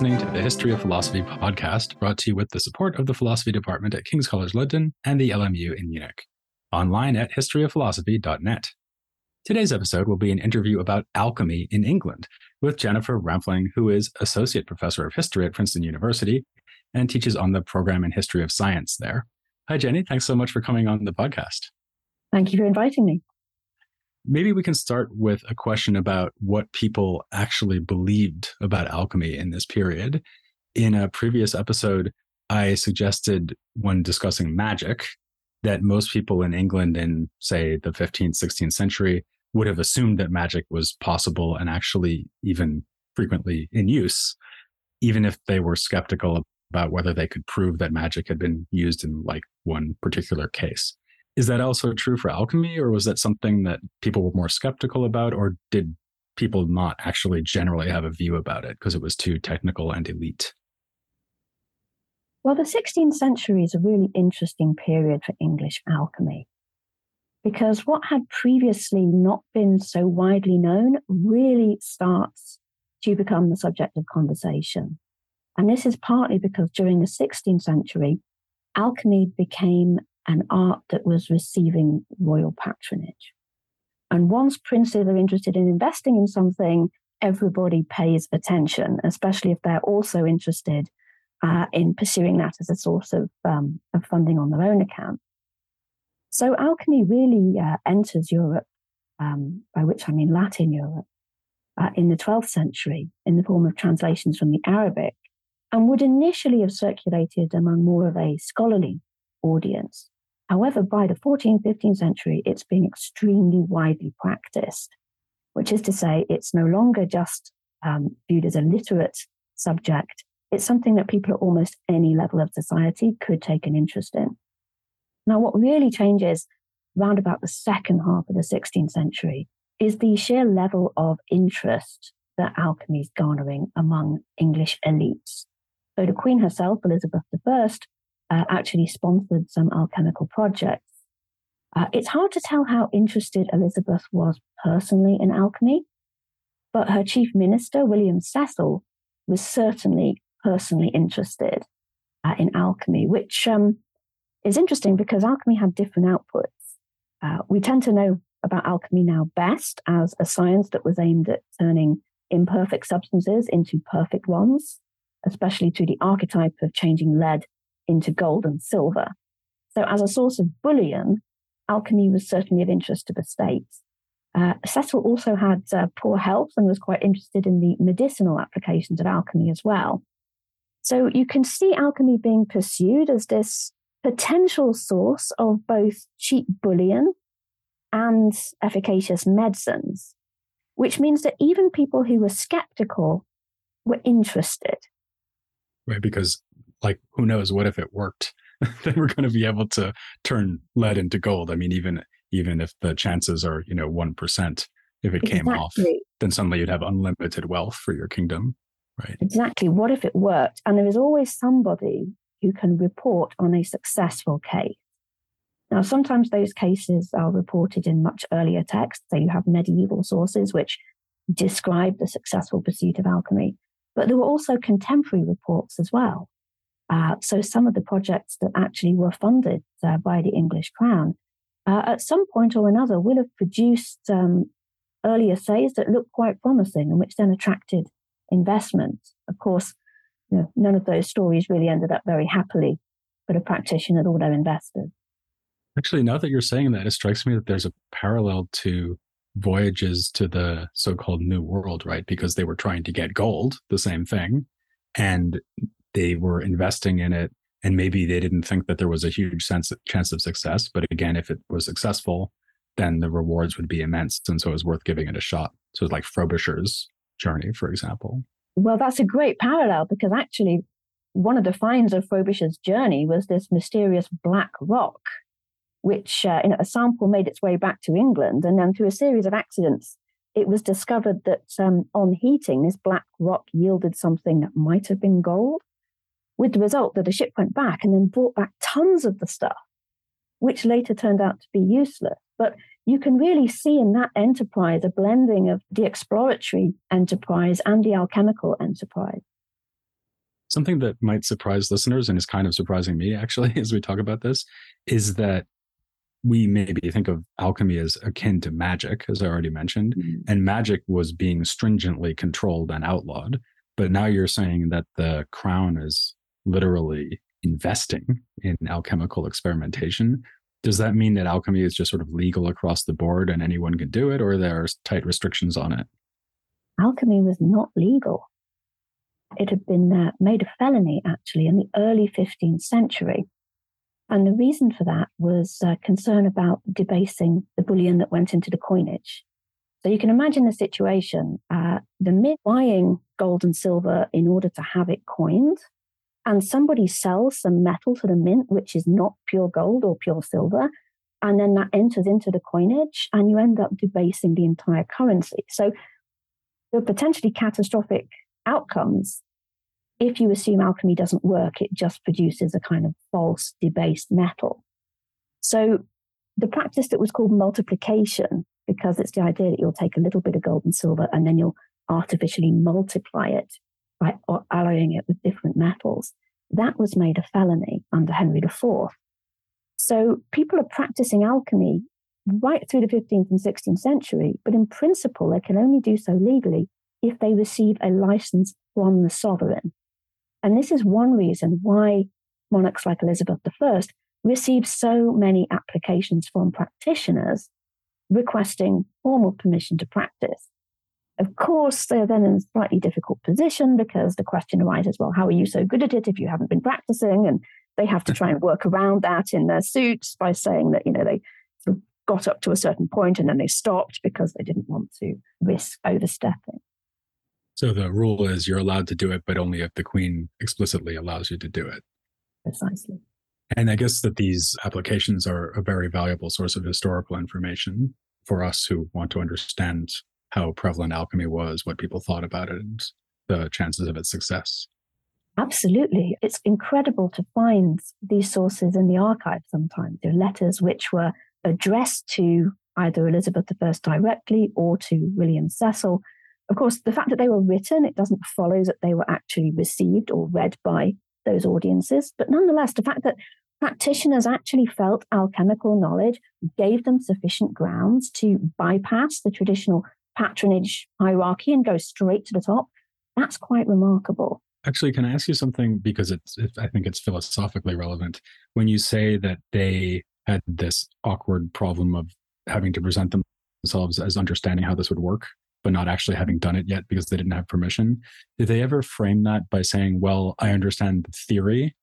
listening to the History of Philosophy podcast, brought to you with the support of the Philosophy Department at King's College London and the LMU in Munich. Online at historyofphilosophy.net. Today's episode will be an interview about alchemy in England with Jennifer Rampling, who is Associate Professor of History at Princeton University and teaches on the program in History of Science there. Hi, Jenny. Thanks so much for coming on the podcast. Thank you for inviting me. Maybe we can start with a question about what people actually believed about alchemy in this period. In a previous episode, I suggested when discussing magic that most people in England in, say, the 15th, 16th century would have assumed that magic was possible and actually even frequently in use, even if they were skeptical about whether they could prove that magic had been used in like one particular case. Is that also true for alchemy, or was that something that people were more skeptical about, or did people not actually generally have a view about it because it was too technical and elite? Well, the 16th century is a really interesting period for English alchemy because what had previously not been so widely known really starts to become the subject of conversation. And this is partly because during the 16th century, alchemy became an art that was receiving royal patronage. And once princes are interested in investing in something, everybody pays attention, especially if they're also interested uh, in pursuing that as a source of, um, of funding on their own account. So alchemy really uh, enters Europe, um, by which I mean Latin Europe, uh, in the 12th century in the form of translations from the Arabic and would initially have circulated among more of a scholarly audience. However, by the 14th, 15th century, it's been extremely widely practiced, which is to say, it's no longer just um, viewed as a literate subject. It's something that people at almost any level of society could take an interest in. Now, what really changes around about the second half of the 16th century is the sheer level of interest that alchemy is garnering among English elites. So the Queen herself, Elizabeth I, uh, actually sponsored some alchemical projects. Uh, it's hard to tell how interested Elizabeth was personally in alchemy, but her chief minister, William Cecil, was certainly personally interested uh, in alchemy, which um, is interesting because alchemy had different outputs. Uh, we tend to know about alchemy now best as a science that was aimed at turning imperfect substances into perfect ones, especially through the archetype of changing lead into gold and silver. So, as a source of bullion, alchemy was certainly of interest to the state. Uh, Cecil also had uh, poor health and was quite interested in the medicinal applications of alchemy as well. So, you can see alchemy being pursued as this potential source of both cheap bullion and efficacious medicines, which means that even people who were skeptical were interested. Right, because like who knows what if it worked? Then we're going to be able to turn lead into gold. I mean even even if the chances are you know 1% if it came off then suddenly you'd have unlimited wealth for your kingdom right? Exactly. What if it worked? And there is always somebody who can report on a successful case. Now sometimes those cases are reported in much earlier texts. So you have medieval sources which describe the successful pursuit of alchemy but there were also contemporary reports as well uh, so some of the projects that actually were funded uh, by the English Crown, uh, at some point or another, will have produced um, early assays that looked quite promising and which then attracted investment. Of course, you know, none of those stories really ended up very happily for the practitioner or their investors. Actually, now that you're saying that, it strikes me that there's a parallel to voyages to the so-called New World, right? Because they were trying to get gold, the same thing, and they were investing in it and maybe they didn't think that there was a huge sense chance of success but again if it was successful then the rewards would be immense and so it was worth giving it a shot. So it's like frobisher's journey for example. Well that's a great parallel because actually one of the finds of frobisher's journey was this mysterious black rock which uh, you know, a sample made its way back to england and then through a series of accidents it was discovered that um, on heating this black rock yielded something that might have been gold with the result that the ship went back and then brought back tons of the stuff, which later turned out to be useless. But you can really see in that enterprise a blending of the exploratory enterprise and the alchemical enterprise. Something that might surprise listeners and is kind of surprising me actually as we talk about this is that we maybe think of alchemy as akin to magic, as I already mentioned, mm-hmm. and magic was being stringently controlled and outlawed. But now you're saying that the crown is literally investing in alchemical experimentation. Does that mean that alchemy is just sort of legal across the board and anyone can do it, or there are tight restrictions on it? Alchemy was not legal. It had been uh, made a felony, actually, in the early 15th century. And the reason for that was uh, concern about debasing the bullion that went into the coinage. So you can imagine the situation uh, the mint buying gold and silver in order to have it coined, and somebody sells some metal to the mint, which is not pure gold or pure silver. And then that enters into the coinage, and you end up debasing the entire currency. So the potentially catastrophic outcomes if you assume alchemy doesn't work, it just produces a kind of false, debased metal. So the practice that was called multiplication, because it's the idea that you'll take a little bit of gold and silver and then you'll artificially multiply it by alloying it with different metals, that was made a felony under Henry IV. So people are practicing alchemy right through the 15th and 16th century, but in principle, they can only do so legally if they receive a license from the sovereign. And this is one reason why monarchs like Elizabeth I received so many applications from practitioners requesting formal permission to practice. Of course, they're then in a slightly difficult position because the question arises well, how are you so good at it if you haven't been practicing? And they have to try and work around that in their suits by saying that, you know, they sort of got up to a certain point and then they stopped because they didn't want to risk overstepping. So the rule is you're allowed to do it, but only if the queen explicitly allows you to do it. Precisely. And I guess that these applications are a very valuable source of historical information for us who want to understand how prevalent alchemy was, what people thought about it, and the chances of its success. Absolutely. It's incredible to find these sources in the archive sometimes. There are letters which were addressed to either Elizabeth I directly or to William Cecil, of course, the fact that they were written, it doesn't follow that they were actually received or read by those audiences. But nonetheless, the fact that practitioners actually felt alchemical knowledge gave them sufficient grounds to bypass the traditional patronage hierarchy and go straight to the top, that's quite remarkable. Actually, can I ask you something? Because it's, it, I think it's philosophically relevant. When you say that they had this awkward problem of having to present themselves as understanding how this would work, but not actually having done it yet because they didn't have permission. Did they ever frame that by saying, well, I understand the theory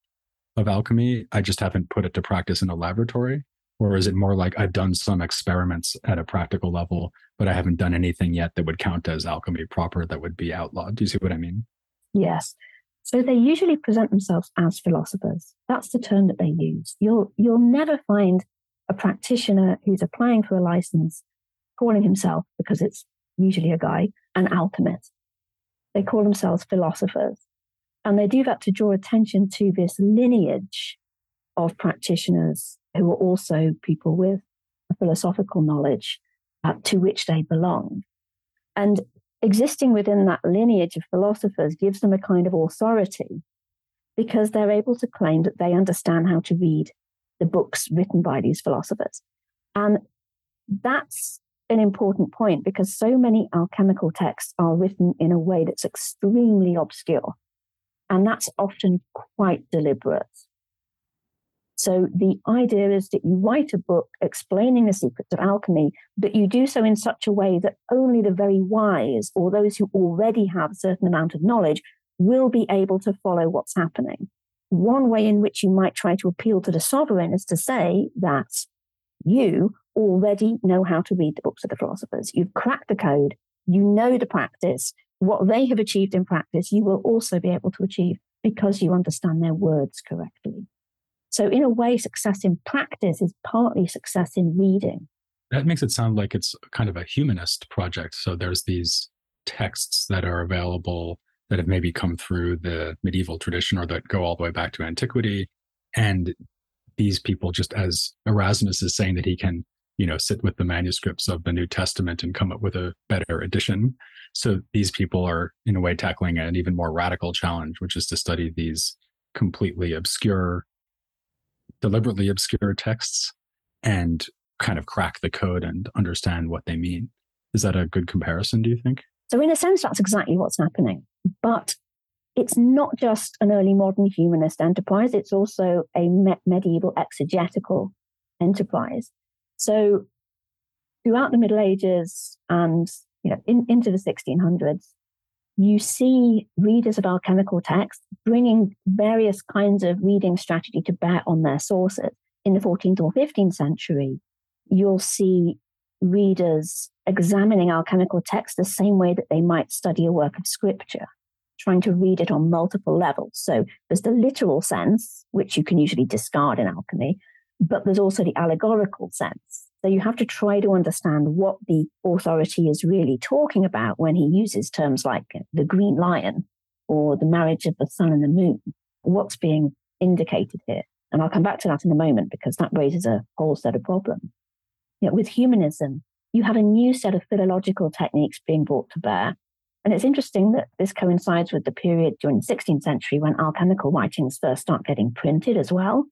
of alchemy, I just haven't put it to practice in a laboratory? Or is it more like I've done some experiments at a practical level, but I haven't done anything yet that would count as alchemy proper that would be outlawed? Do you see what I mean? Yes. So they usually present themselves as philosophers. That's the term that they use. You'll you'll never find a practitioner who's applying for a license calling himself because it's usually a guy, an alchemist. They call themselves philosophers. And they do that to draw attention to this lineage of practitioners who are also people with philosophical knowledge uh, to which they belong. And existing within that lineage of philosophers gives them a kind of authority because they're able to claim that they understand how to read the books written by these philosophers. And that's an important point because so many alchemical texts are written in a way that's extremely obscure. And that's often quite deliberate. So the idea is that you write a book explaining the secrets of alchemy, but you do so in such a way that only the very wise or those who already have a certain amount of knowledge will be able to follow what's happening. One way in which you might try to appeal to the sovereign is to say that you already know how to read the books of the philosophers. You've cracked the code. You know the practice. What they have achieved in practice, you will also be able to achieve because you understand their words correctly. So, in a way, success in practice is partly success in reading. That makes it sound like it's kind of a humanist project. So, there's these texts that are available that have maybe come through the medieval tradition or that go all the way back to antiquity. And these people, just as Erasmus is saying that he can you know, sit with the manuscripts of the New Testament and come up with a better edition. So these people are, in a way, tackling an even more radical challenge, which is to study these completely obscure, deliberately obscure texts and kind of crack the code and understand what they mean. Is that a good comparison, do you think? So, in a sense, that's exactly what's happening. But it's not just an early modern humanist enterprise, it's also a me- medieval exegetical enterprise. So, throughout the Middle Ages and you know, in, into the 1600s, you see readers of alchemical texts bringing various kinds of reading strategy to bear on their sources. In the 14th or 15th century, you'll see readers examining alchemical texts the same way that they might study a work of scripture, trying to read it on multiple levels. So there's the literal sense, which you can usually discard in alchemy, but there's also the allegorical sense. So you have to try to understand what the authority is really talking about when he uses terms like the green lion or the marriage of the sun and the moon. What's being indicated here? And I'll come back to that in a moment because that raises a whole set of problems. You know, with humanism, you have a new set of philological techniques being brought to bear. And it's interesting that this coincides with the period during the 16th century when alchemical writings first start getting printed as well.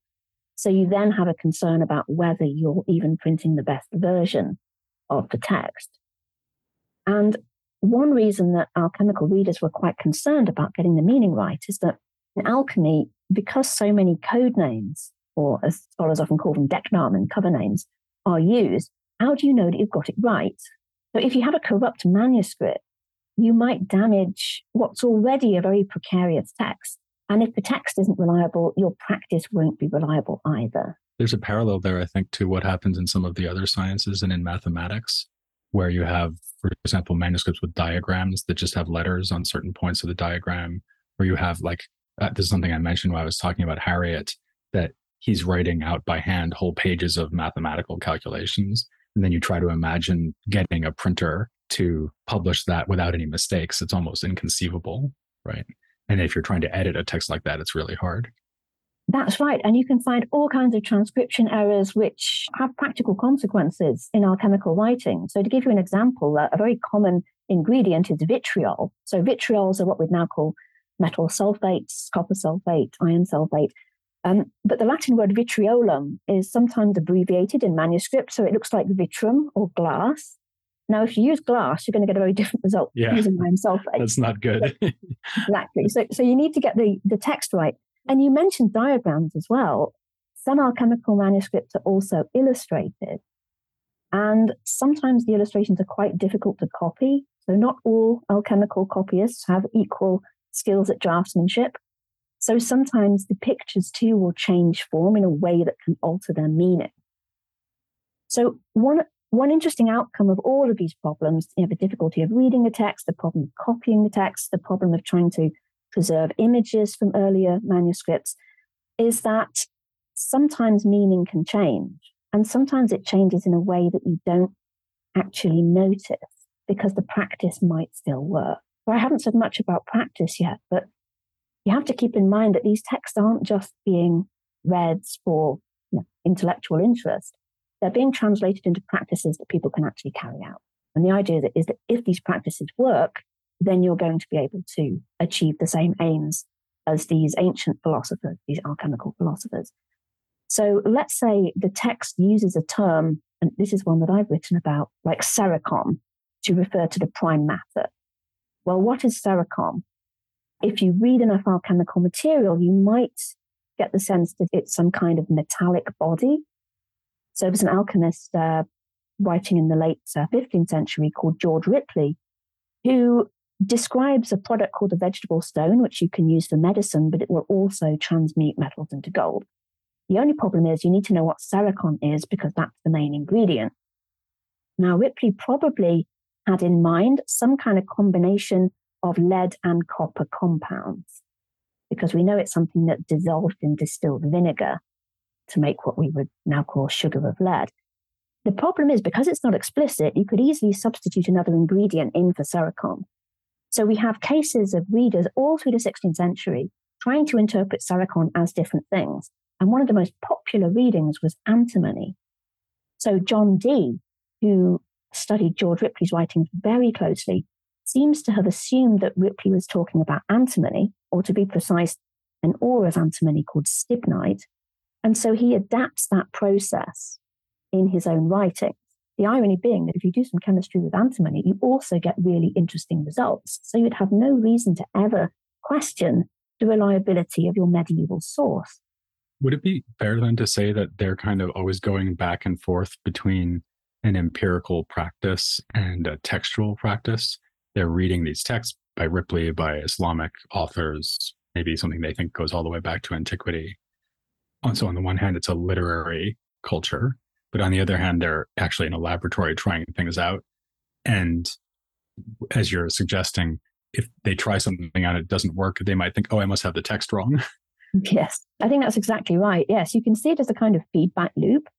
So you then have a concern about whether you're even printing the best version of the text. And one reason that alchemical readers were quite concerned about getting the meaning right is that in alchemy, because so many code names, or as scholars often call them, decknamen, cover names, are used, how do you know that you've got it right? So if you have a corrupt manuscript, you might damage what's already a very precarious text and if the text isn't reliable, your practice won't be reliable either. There's a parallel there, I think, to what happens in some of the other sciences and in mathematics, where you have, for example, manuscripts with diagrams that just have letters on certain points of the diagram, where you have like, uh, this is something I mentioned when I was talking about Harriot, that he's writing out by hand whole pages of mathematical calculations. And then you try to imagine getting a printer to publish that without any mistakes. It's almost inconceivable, right? And if you're trying to edit a text like that, it's really hard. That's right. And you can find all kinds of transcription errors which have practical consequences in alchemical writing. So, to give you an example, a very common ingredient is vitriol. So, vitriols are what we'd now call metal sulfates, copper sulfate, iron sulfate. Um, but the Latin word vitriolum is sometimes abbreviated in manuscript, so it looks like vitrum or glass. Now, if you use glass, you're going to get a very different result yeah. using iron sulfate. That's not good. exactly. So, so you need to get the, the text right. And you mentioned diagrams as well. Some alchemical manuscripts are also illustrated. And sometimes the illustrations are quite difficult to copy. So, not all alchemical copyists have equal skills at draftsmanship. So, sometimes the pictures too will change form in a way that can alter their meaning. So, one one interesting outcome of all of these problems, you know, the difficulty of reading a text, the problem of copying the text, the problem of trying to preserve images from earlier manuscripts, is that sometimes meaning can change. And sometimes it changes in a way that you don't actually notice because the practice might still work. Well, I haven't said much about practice yet, but you have to keep in mind that these texts aren't just being read for you know, intellectual interest they're being translated into practices that people can actually carry out. And the idea is that if these practices work, then you're going to be able to achieve the same aims as these ancient philosophers, these alchemical philosophers. So let's say the text uses a term, and this is one that I've written about, like sericon, to refer to the prime matter. Well, what is sericon? If you read enough alchemical material, you might get the sense that it's some kind of metallic body so there was an alchemist uh, writing in the late uh, 15th century called George Ripley, who describes a product called a vegetable stone, which you can use for medicine, but it will also transmute metals into gold. The only problem is you need to know what sericon is because that's the main ingredient. Now, Ripley probably had in mind some kind of combination of lead and copper compounds because we know it's something that dissolved in distilled vinegar to make what we would now call sugar of lead. The problem is because it's not explicit, you could easily substitute another ingredient in for sericon. So we have cases of readers all through the 16th century trying to interpret sericon as different things. And one of the most popular readings was antimony. So John Dee, who studied George Ripley's writings very closely, seems to have assumed that Ripley was talking about antimony, or to be precise, an ore of antimony called stibnite. And so he adapts that process in his own writing. The irony being that if you do some chemistry with antimony, you also get really interesting results. So you'd have no reason to ever question the reliability of your medieval source. Would it be fair then to say that they're kind of always going back and forth between an empirical practice and a textual practice? They're reading these texts by Ripley, by Islamic authors, maybe something they think goes all the way back to antiquity. So, on the one hand, it's a literary culture, but on the other hand, they're actually in a laboratory trying things out. And as you're suggesting, if they try something out, it doesn't work, they might think, oh, I must have the text wrong. Yes, I think that's exactly right. Yes, you can see it as a kind of feedback loop.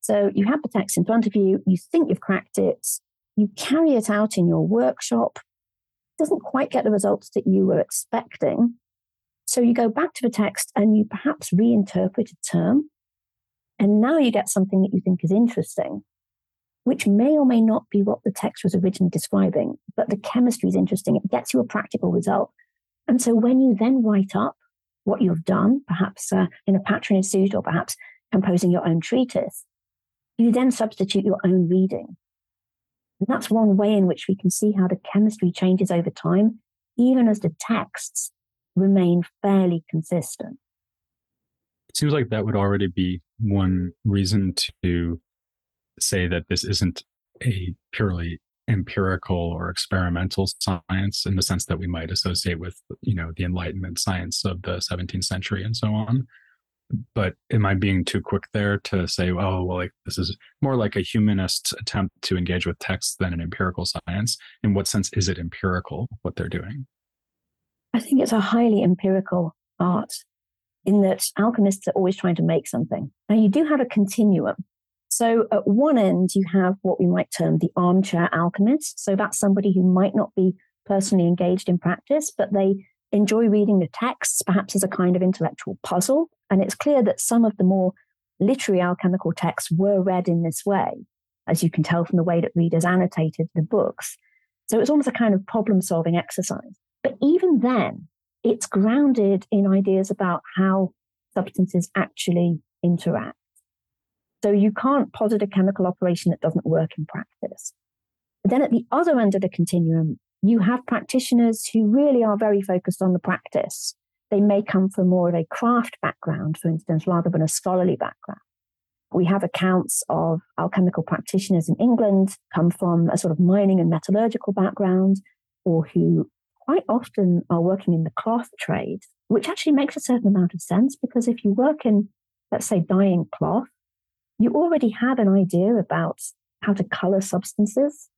So you have the text in front of you, you think you've cracked it, you carry it out in your workshop, doesn't quite get the results that you were expecting. So you go back to the text and you perhaps reinterpret a term. And now you get something that you think is interesting, which may or may not be what the text was originally describing, but the chemistry is interesting. It gets you a practical result. And so when you then write up what you've done, perhaps uh, in a patronage suit or perhaps composing your own treatise, you then substitute your own reading. And that's one way in which we can see how the chemistry changes over time, even as the texts remain fairly consistent. It seems like that would already be one reason to say that this isn't a purely empirical or experimental science in the sense that we might associate with you know the enlightenment science of the 17th century and so on. But am i being too quick there to say oh well like this is more like a humanist attempt to engage with text than an empirical science in what sense is it empirical what they're doing I think it's a highly empirical art in that alchemists are always trying to make something. Now, you do have a continuum. So, at one end, you have what we might term the armchair alchemist. So, that's somebody who might not be personally engaged in practice, but they enjoy reading the texts, perhaps as a kind of intellectual puzzle. And it's clear that some of the more literary alchemical texts were read in this way, as you can tell from the way that readers annotated the books. So, it's almost a kind of problem solving exercise. But even then, it's grounded in ideas about how substances actually interact. So you can't posit a chemical operation that doesn't work in practice. But then at the other end of the continuum, you have practitioners who really are very focused on the practice. They may come from more of a craft background, for instance, rather than a scholarly background. We have accounts of alchemical practitioners in England come from a sort of mining and metallurgical background, or who quite often are working in the cloth trade, which actually makes a certain amount of sense because if you work in, let's say, dyeing cloth, you already have an idea about how to color substances,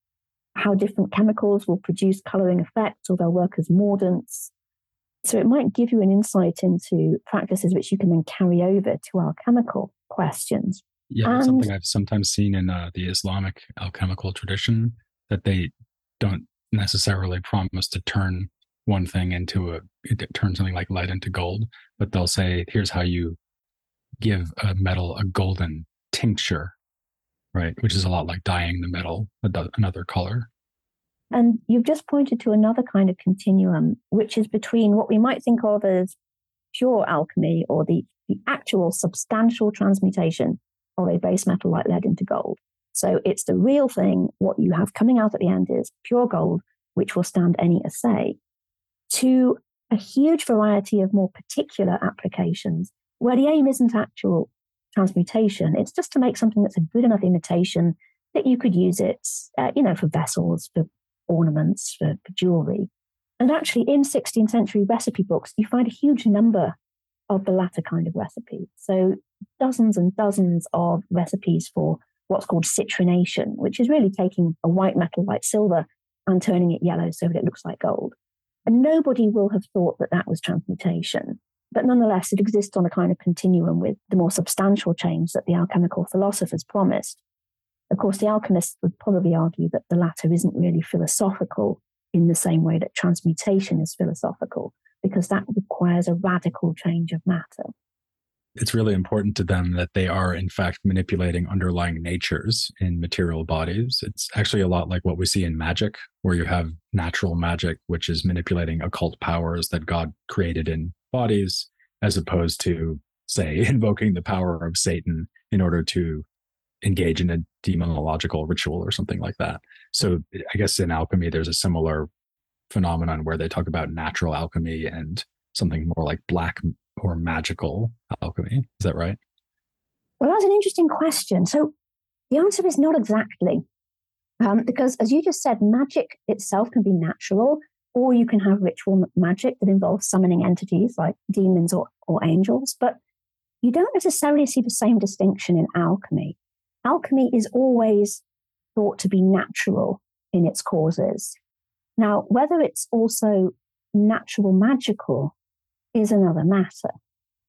how different chemicals will produce coloring effects or they'll work as mordants. So it might give you an insight into practices which you can then carry over to our chemical questions. Yeah, and, something I've sometimes seen in uh, the Islamic alchemical tradition that they don't necessarily promise to turn one thing into a turn something like lead into gold, but they'll say, here's how you give a metal a golden tincture, right? Which is a lot like dyeing the metal another color. And you've just pointed to another kind of continuum, which is between what we might think of as pure alchemy or the, the actual substantial transmutation of a base metal like lead into gold, so it's the real thing. What you have coming out at the end is pure gold, which will stand any assay, to a huge variety of more particular applications where the aim isn't actual transmutation. It's just to make something that's a good enough imitation that you could use it, uh, you know, for vessels, for ornaments, for, for jewelry. And actually, in 16th century recipe books, you find a huge number of the latter kind of recipes. So, dozens and dozens of recipes for what's called citrination, which is really taking a white metal like silver and turning it yellow so that it looks like gold. And nobody will have thought that that was transmutation. But nonetheless, it exists on a kind of continuum with the more substantial change that the alchemical philosophers promised. Of course, the alchemists would probably argue that the latter isn't really philosophical in the same way that transmutation is philosophical, because that requires a radical change of matter. It's really important to them that they are, in fact, manipulating underlying natures in material bodies. It's actually a lot like what we see in magic, where you have natural magic, which is manipulating occult powers that God created in bodies, as opposed to, say, invoking the power of Satan in order to engage in a demonological ritual or something like that. So I guess in alchemy, there's a similar phenomenon where they talk about natural alchemy and something more like black or magical alchemy. Is that right? Well, that's an interesting question. So the answer is not exactly. Um, because as you just said, magic itself can be natural, or you can have ritual magic that involves summoning entities like demons or, or angels. But you don't necessarily see the same distinction in alchemy. Alchemy is always thought to be natural in its causes. Now, whether it's also natural magical is another matter.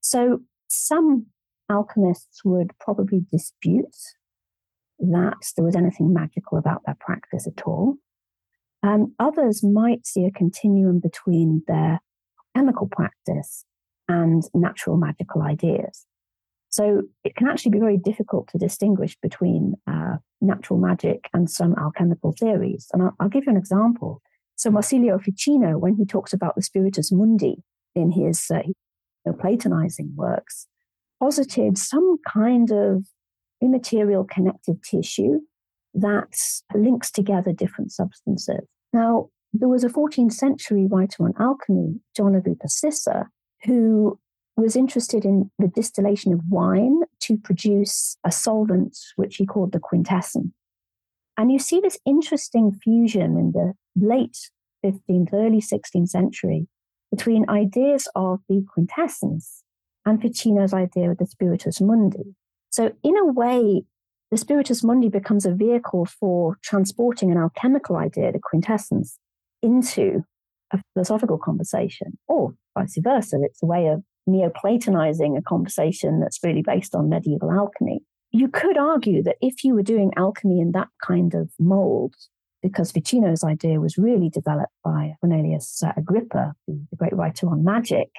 So some alchemists would probably dispute that there was anything magical about their practice at all. Um, others might see a continuum between their chemical practice and natural magical ideas. So it can actually be very difficult to distinguish between uh, natural magic and some alchemical theories. And I'll, I'll, give you an example. So Marsilio Ficino, when he talks about the spiritus mundi, in his uh, Platonizing works, posited some kind of immaterial connective tissue that links together different substances. Now, there was a 14th century writer on alchemy, John of Rupescissa, who was interested in the distillation of wine to produce a solvent which he called the quintessence. And you see this interesting fusion in the late 15th, early 16th century between ideas of the quintessence and Ficino's idea of the spiritus mundi. So, in a way, the spiritus mundi becomes a vehicle for transporting an alchemical idea, the quintessence, into a philosophical conversation, or vice versa. It's a way of Neoplatonizing a conversation that's really based on medieval alchemy. You could argue that if you were doing alchemy in that kind of mold, because Ficino's idea was really developed by Cornelius uh, Agrippa, the, great writer on magic.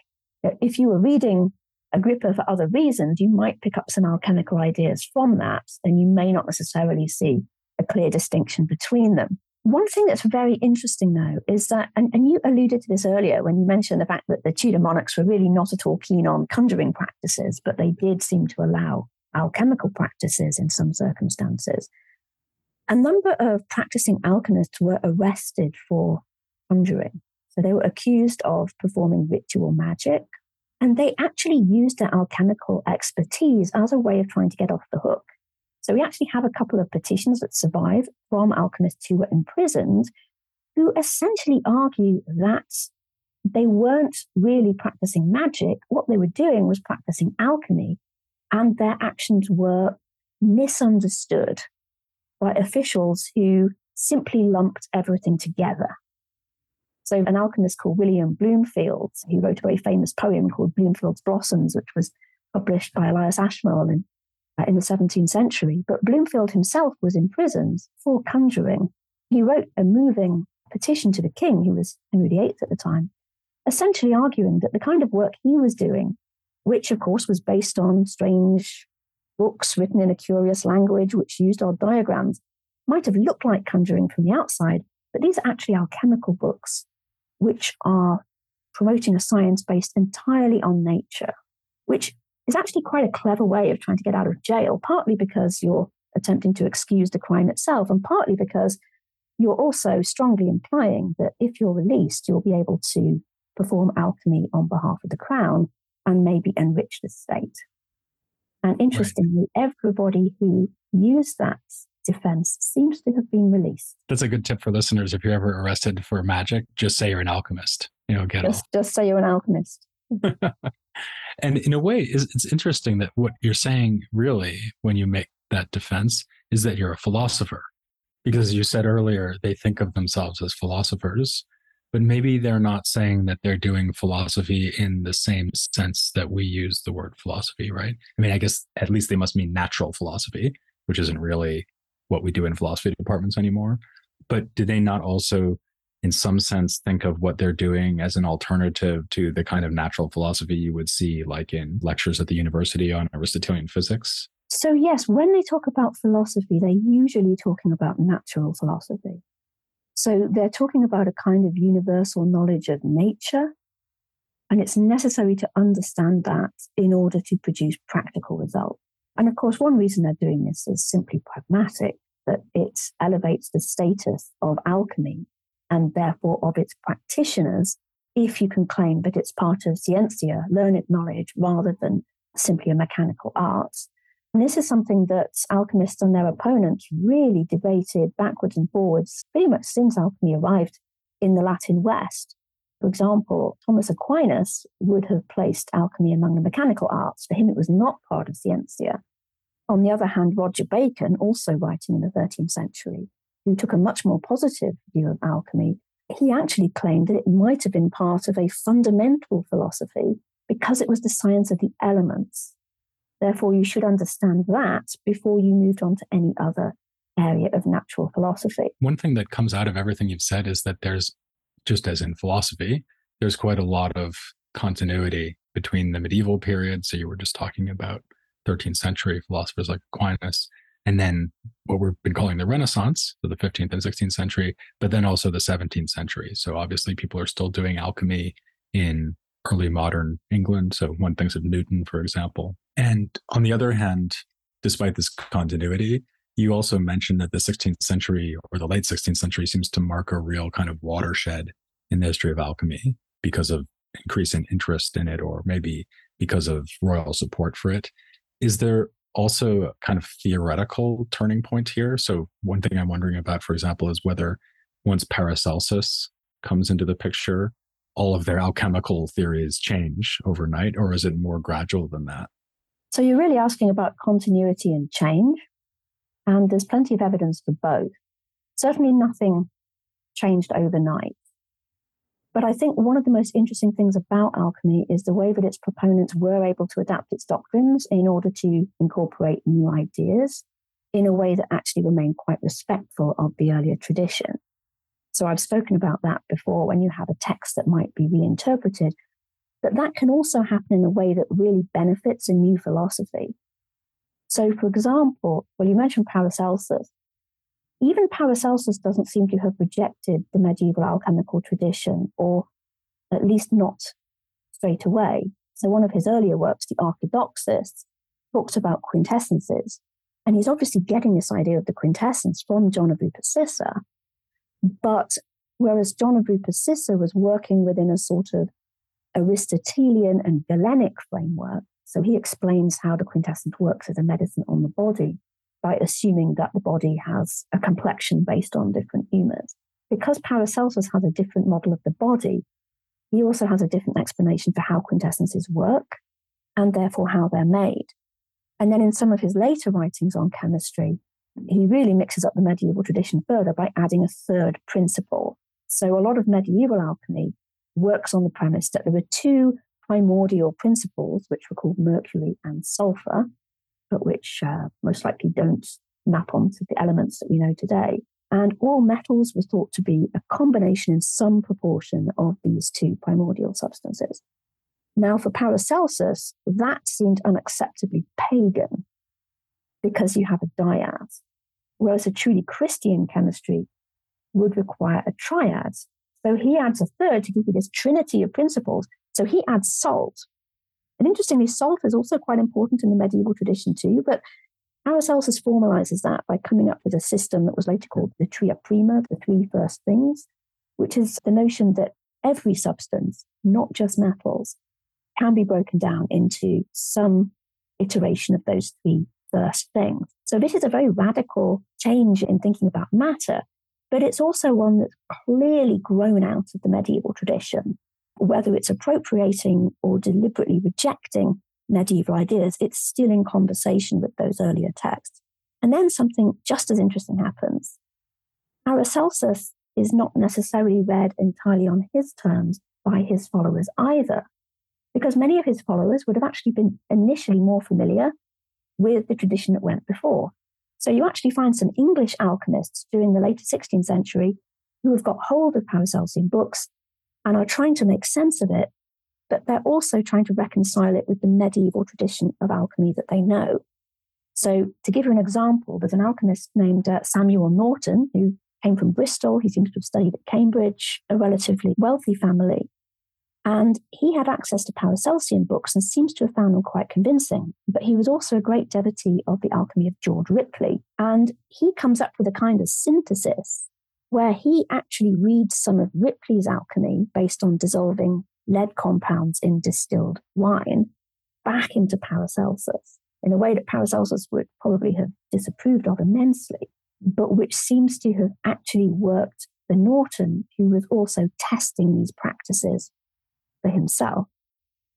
If you were reading Agrippa for other reasons, you might pick up some alchemical ideas from that, and you may not necessarily see a clear distinction between them. One thing that's very interesting, though, is that, and, and you alluded to this earlier when you mentioned the fact that the Tudor monarchs were really not at all keen on conjuring practices, but they did seem to allow alchemical practices in some circumstances. A number of practicing alchemists were arrested for conjuring. So they were accused of performing ritual magic. And they actually used their alchemical expertise as a way of trying to get off the hook. So we actually have a couple of petitions that survive from alchemists who were imprisoned, who essentially argue that they weren't really practicing magic. What they were doing was practicing alchemy, and their actions were misunderstood by officials who simply lumped everything together. So, an alchemist called William Bloomfield, who wrote a very famous poem called Bloomfield's Blossoms, which was published by Elias Ashmole in, uh, in the 17th century. But Bloomfield himself was imprisoned for conjuring. He wrote a moving petition to the king, who was Henry VIII at the time, essentially arguing that the kind of work he was doing, which of course was based on strange books written in a curious language which used odd diagrams might have looked like conjuring from the outside, but these are actually alchemical books which are promoting a science based entirely on nature, which is actually quite a clever way of trying to get out of jail, partly because you're attempting to excuse the crime itself, and partly because you're also strongly implying that if you're released, you'll be able to perform alchemy on behalf of the crown and maybe enrich the state. And interestingly, right. everybody who used that defense seems to have been released. That's a good tip for listeners. If you're ever arrested for magic, just say you're an alchemist. You know, get just, just say you're an alchemist. and in a way, it's interesting that what you're saying really, when you make that defense, is that you're a philosopher. Because you said earlier, they think of themselves as philosophers but maybe they're not saying that they're doing philosophy in the same sense that we use the word philosophy, right? I mean, I guess at least they must mean natural philosophy, which isn't really what we do in philosophy departments anymore. But do they not also in some sense, think of what they're doing as an alternative to the kind of natural philosophy you would see, like in lectures at the university on Aristotelian physics? So, yes, when they talk about philosophy, they're usually talking about natural philosophy. So, they're talking about a kind of universal knowledge of nature. And it's necessary to understand that in order to produce practical results. And of course, one reason they're doing this is simply pragmatic, that it elevates the status of alchemy and therefore of its practitioners if you can claim that it's part of scientia, learned knowledge, rather than simply a mechanical art. And this is something that alchemists and their opponents really debated backwards and forwards pretty much since alchemy arrived in the Latin West. For example, Thomas Aquinas would have placed alchemy among the mechanical arts. For him, it was not part of scientia. On the other hand, Roger Bacon, also writing in the 13th century, who took a much more positive view of alchemy, he actually claimed that it might have been part of a fundamental philosophy because it was the science of the elements Therefore, you should understand that before you moved on to any other area of natural philosophy. One thing that comes out of everything you've said is that there's, just as in philosophy, there's quite a lot of continuity between the medieval period. So you were just talking about 13th century philosophers like Aquinas, and then what we've been calling the Renaissance, so the 15th and 16th century, but then also the 17th century. So obviously, people are still doing alchemy in early modern England. So one thinks of Newton, for example. And on the other hand, despite this continuity, you also mentioned that the 16th century or the late 16th century seems to mark a real kind of watershed in the history of alchemy because of increase in interest in it, or maybe because of royal support for it. Is there also a kind of theoretical turning point here? So, one thing I'm wondering about, for example, is whether once Paracelsus comes into the picture, all of their alchemical theories change overnight, or is it more gradual than that? So you're really asking about continuity and change, and there's plenty of evidence for both. Certainly nothing changed overnight. But I think one of the most interesting things about alchemy is the way that its proponents were able to adapt its doctrines in order to incorporate new ideas in a way that actually remained quite respectful of the earlier tradition. So I've spoken about that before when you have a text that might be reinterpreted, but that can also happen in a way that really benefits a new philosophy. So, for example, well, you mentioned Paracelsus. Even Paracelsus doesn't seem to have rejected the medieval alchemical tradition, or at least not straight away. So, one of his earlier works, the Archidoxis, talks about quintessences. And he's obviously getting this idea of the quintessence from John of Rupescissa, but whereas John of Rupescissa was working within a sort of Aristotelian and Galenic framework, so he explains how the quintessence works as a medicine on the body by assuming that the body has a complexion based on different humours. Because Paracelsus has a different model of the body, he also has a different explanation for how quintessences work and therefore how they're made. And then in some of his later writings on chemistry, he really mixes up the medieval tradition further by adding a third principle. So a lot of medieval alchemy works on the premise that there were two primordial principles, which were called mercury and sulfur, but which uh, most likely don't map onto the elements that we know today. And all metals were thought to be a combination in some proportion of these two primordial substances. Now, for Paracelsus, that seemed unacceptably pagan because you have a dyad, whereas a truly Christian chemistry would require a triad. So he adds a third to give you this trinity of principles. So he adds salt. And interestingly, salt is also quite important in the medieval tradition too, but Paracelsus formalizes that by coming up with a system that was later called the tria prima, the three first things, which is the notion that every substance, not just metals, can be broken down into some iteration of those three first things. So this is a very radical change in thinking about matter, but it's also one that's clearly grown out of the medieval tradition. Whether it's appropriating or deliberately rejecting medieval ideas, it's still in conversation with those earlier texts. And then something just as interesting happens. Paracelsus is not necessarily read entirely on his terms by his followers either, because many of his followers would have actually been initially more familiar with the tradition that went before. So you actually find some English alchemists during the later 16th century who have got hold of Paracelsian books and are trying to make sense of it, but they're also trying to reconcile it with the medieval tradition of alchemy that they know. So, to give you an example, there's an alchemist named uh, Samuel Norton who came from Bristol. He seems to have studied at Cambridge, a relatively wealthy family. And he had access to Paracelsian books and seems to have found them quite convincing. But he was also a great devotee of the alchemy of George Ripley. And he comes up with a kind of synthesis where he actually reads some of Ripley's alchemy based on dissolving lead compounds in distilled wine back into Paracelsus in a way that Paracelsus would probably have disapproved of immensely, but which seems to have actually worked for Norton, who was also testing these practices for himself.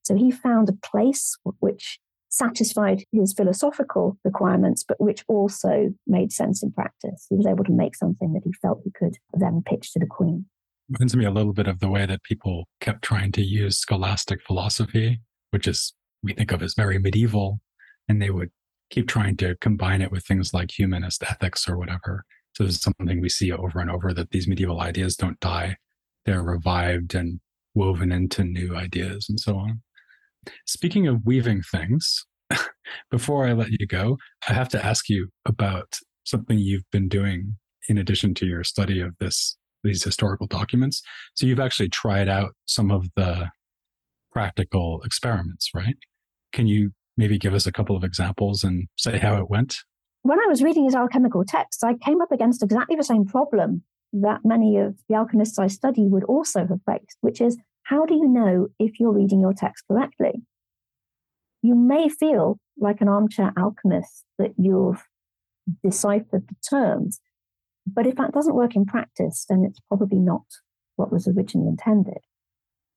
So he found a place which satisfied his philosophical requirements, but which also made sense in practice. He was able to make something that he felt he could then pitch to the Queen. Reminds me a little bit of the way that people kept trying to use scholastic philosophy, which is we think of as very medieval, and they would keep trying to combine it with things like humanist ethics or whatever. So this is something we see over and over that these medieval ideas don't die. They're revived and woven into new ideas and so on. Speaking of weaving things, before I let you go, I have to ask you about something you've been doing in addition to your study of this these historical documents. So you've actually tried out some of the practical experiments, right? Can you maybe give us a couple of examples and say how it went? When I was reading his alchemical texts, I came up against exactly the same problem that many of the alchemists I study would also have faced, which is how do you know if you're reading your text correctly? You may feel like an armchair alchemist that you've deciphered the terms, but if that doesn't work in practice, then it's probably not what was originally intended.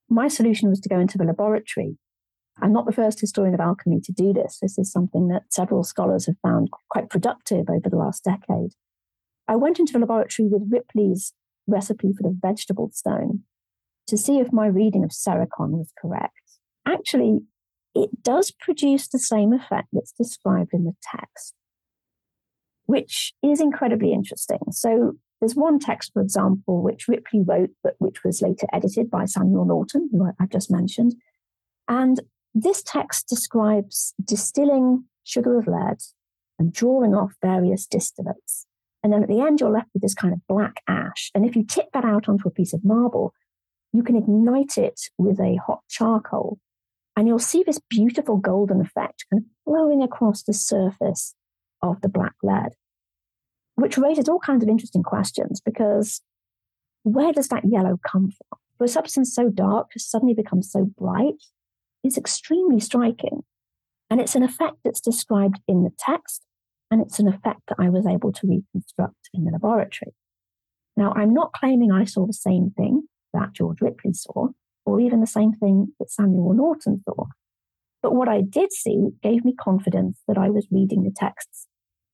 My solution was to go into the laboratory I'm not the first historian of alchemy to do this. This is something that several scholars have found quite productive over the last decade. I went into the laboratory with Ripley's recipe for the vegetable stone to see if my reading of Sericon was correct. Actually, it does produce the same effect that's described in the text, which is incredibly interesting. So there's one text, for example, which Ripley wrote, but which was later edited by Samuel Norton, who I've just mentioned. And this text describes distilling sugar of lead and drawing off various distillates. And then at the end, you're left with this kind of black ash. And if you tip that out onto a piece of marble, you can ignite it with a hot charcoal. And you'll see this beautiful golden effect kind of flowing across the surface of the black lead, which raises all kinds of interesting questions because where does that yellow come from? For a substance so dark to suddenly become so bright, is extremely striking. And it's an effect that's described in the text, and it's an effect that I was able to reconstruct in the laboratory. Now, I'm not claiming I saw the same thing that George Ripley saw, or even the same thing that Samuel Norton saw. But what I did see gave me confidence that I was reading the texts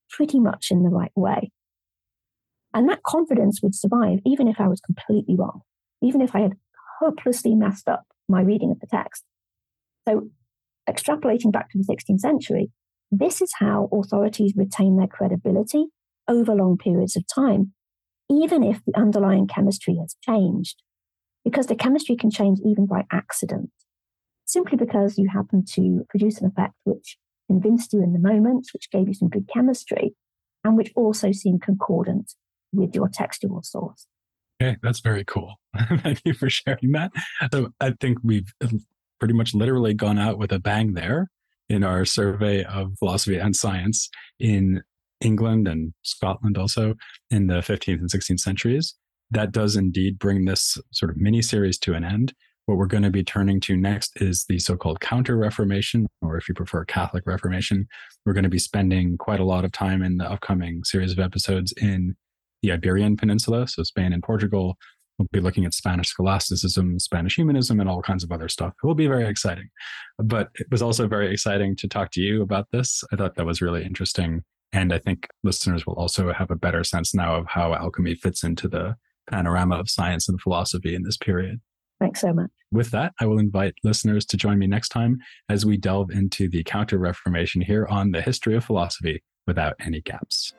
pretty much in the right way. And that confidence would survive even if I was completely wrong, even if I had hopelessly messed up my reading of the text. So, extrapolating back to the 16th century, this is how authorities retain their credibility over long periods of time, even if the underlying chemistry has changed. Because the chemistry can change even by accident, simply because you happen to produce an effect which convinced you in the moment, which gave you some good chemistry, and which also seemed concordant with your textual source. Okay, that's very cool. Thank you for sharing that. So I think we've pretty much literally gone out with a bang there in our survey of philosophy and science in England and Scotland also in the 15th and 16th centuries. That does indeed bring this sort of mini series to an end. What we're going to be turning to next is the so called Counter Reformation, or if you prefer, Catholic Reformation. We're going to be spending quite a lot of time in the upcoming series of episodes in the Iberian Peninsula, so Spain and Portugal, We'll be looking at Spanish scholasticism, Spanish humanism, and all kinds of other stuff. It will be very exciting. But it was also very exciting to talk to you about this. I thought that was really interesting. And I think listeners will also have a better sense now of how alchemy fits into the panorama of science and philosophy in this period. Thanks so much. With that, I will invite listeners to join me next time as we delve into the Counter Reformation here on the history of philosophy without any gaps.